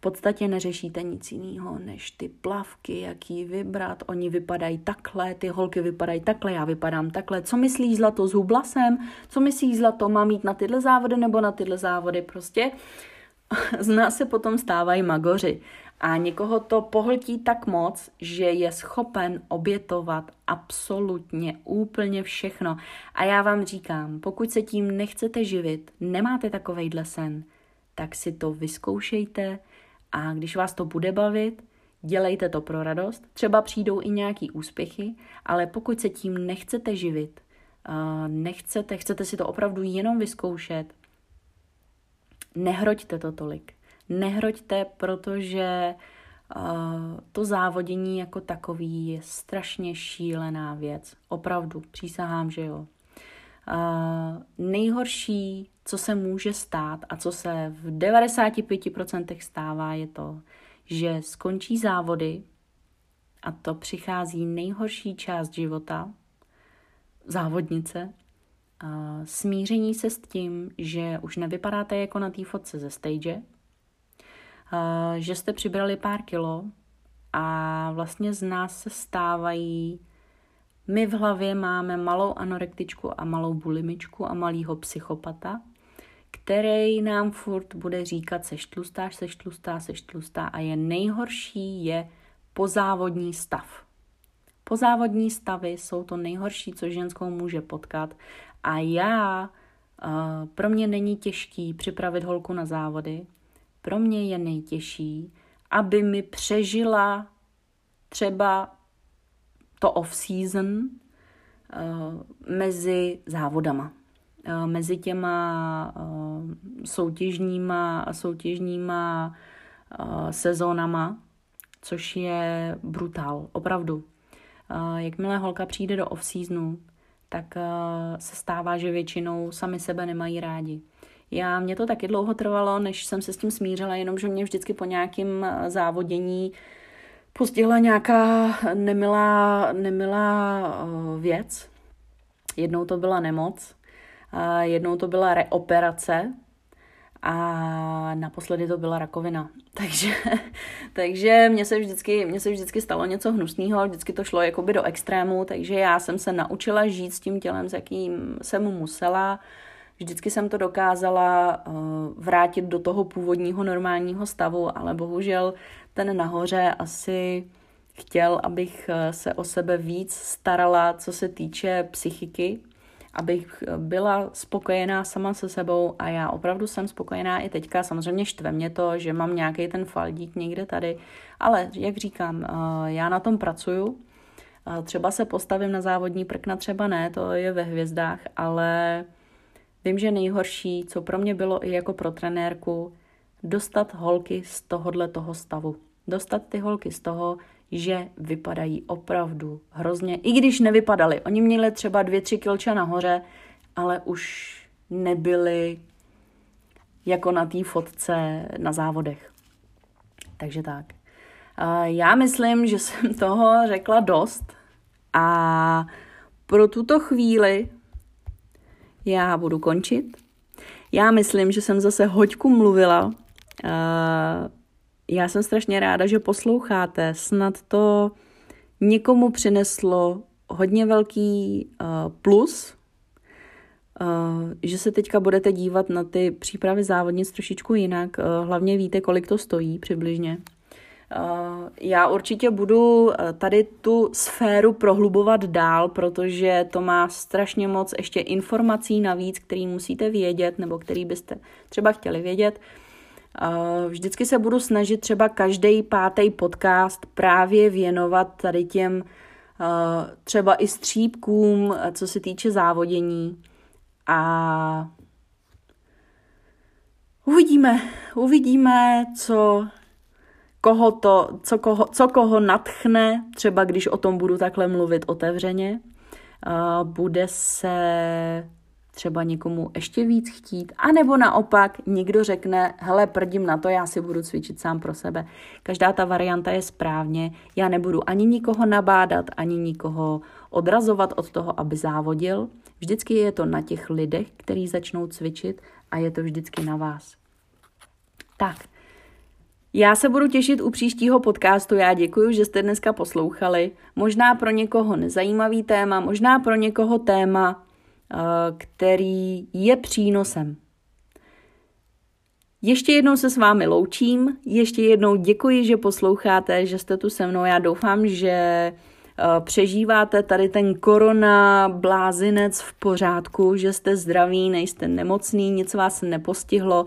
podstatě neřešíte nic jiného, než ty plavky, jaký vybrat. Oni vypadají takhle, ty holky vypadají takhle, já vypadám takhle. Co myslíš zlato s hublasem? Co myslíš zlato mám mít na tyhle závody nebo na tyhle závody? Prostě z nás se potom stávají magoři. A někoho to pohltí tak moc, že je schopen obětovat absolutně úplně všechno. A já vám říkám, pokud se tím nechcete živit, nemáte takovejhle sen, tak si to vyzkoušejte, a když vás to bude bavit, dělejte to pro radost. Třeba přijdou i nějaký úspěchy, ale pokud se tím nechcete živit, nechcete, chcete si to opravdu jenom vyzkoušet, nehroďte to tolik. Nehroďte, protože to závodění jako takový je strašně šílená věc. Opravdu, přísahám, že jo. Nejhorší, co se může stát a co se v 95% stává, je to, že skončí závody a to přichází nejhorší část života závodnice, smíření se s tím, že už nevypadáte jako na té fotce ze stage, že jste přibrali pár kilo a vlastně z nás se stávají my v hlavě máme malou anorektičku a malou bulimičku a malýho psychopata, který nám furt bude říkat seš tlustá, seš tlustá, seš tlustá a je nejhorší je pozávodní stav. Pozávodní stavy jsou to nejhorší, co ženskou může potkat a já, uh, pro mě není těžký připravit holku na závody, pro mě je nejtěžší, aby mi přežila třeba to off-season uh, mezi závodama mezi těma soutěžníma a soutěžníma sezónama, což je brutál, opravdu. Jakmile holka přijde do off-seasonu, tak se stává, že většinou sami sebe nemají rádi. Já, mě to taky dlouho trvalo, než jsem se s tím smířila, jenomže mě vždycky po nějakém závodění postihla nějaká nemilá, nemilá věc. Jednou to byla nemoc, jednou to byla reoperace a naposledy to byla rakovina. Takže, takže mně se, vždycky, mně se vždycky stalo něco hnusného, vždycky to šlo jakoby do extrému, takže já jsem se naučila žít s tím tělem, s jakým jsem musela. Vždycky jsem to dokázala uh, vrátit do toho původního normálního stavu, ale bohužel ten nahoře asi chtěl, abych uh, se o sebe víc starala, co se týče psychiky, abych byla spokojená sama se sebou a já opravdu jsem spokojená i teďka. Samozřejmě štve mě to, že mám nějaký ten faldík někde tady, ale jak říkám, eh, já na tom pracuju. Eh, třeba se postavím na závodní prkna, třeba ne, to je ve hvězdách, ale vím, že nejhorší, co pro mě bylo i jako pro trenérku, dostat holky z tohohle toho stavu. Dostat ty holky z toho, že vypadají opravdu hrozně, i když nevypadali. Oni měli třeba dvě, tři kilča nahoře, ale už nebyli jako na té fotce na závodech. Takže tak. Já myslím, že jsem toho řekla dost a pro tuto chvíli já budu končit. Já myslím, že jsem zase hoďku mluvila. Uh, já jsem strašně ráda, že posloucháte. Snad to někomu přineslo hodně velký uh, plus, uh, že se teďka budete dívat na ty přípravy závodnic trošičku jinak. Hlavně víte, kolik to stojí přibližně. Já určitě budu tady tu sféru prohlubovat dál, protože to má strašně moc ještě informací navíc, který musíte vědět nebo který byste třeba chtěli vědět. Vždycky se budu snažit třeba každý pátý podcast právě věnovat tady těm třeba i střípkům, co se týče závodění. A uvidíme, uvidíme, co koho to, co koho, co koho natchne, třeba když o tom budu takhle mluvit otevřeně. Bude se třeba někomu ještě víc chtít, anebo naopak někdo řekne, hele, prdím na to, já si budu cvičit sám pro sebe. Každá ta varianta je správně, já nebudu ani nikoho nabádat, ani nikoho odrazovat od toho, aby závodil. Vždycky je to na těch lidech, kteří začnou cvičit a je to vždycky na vás. Tak, já se budu těšit u příštího podcastu. Já děkuji, že jste dneska poslouchali. Možná pro někoho nezajímavý téma, možná pro někoho téma, eh, který je přínosem. Ještě jednou se s vámi loučím, ještě jednou děkuji, že posloucháte, že jste tu se mnou. Já doufám, že eh, přežíváte tady ten korona blázinec v pořádku, že jste zdraví, nejste nemocný, nic vás nepostihlo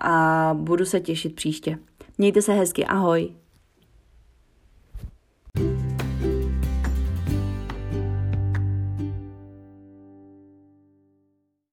a budu se těšit příště. Mějte se hezky, ahoj.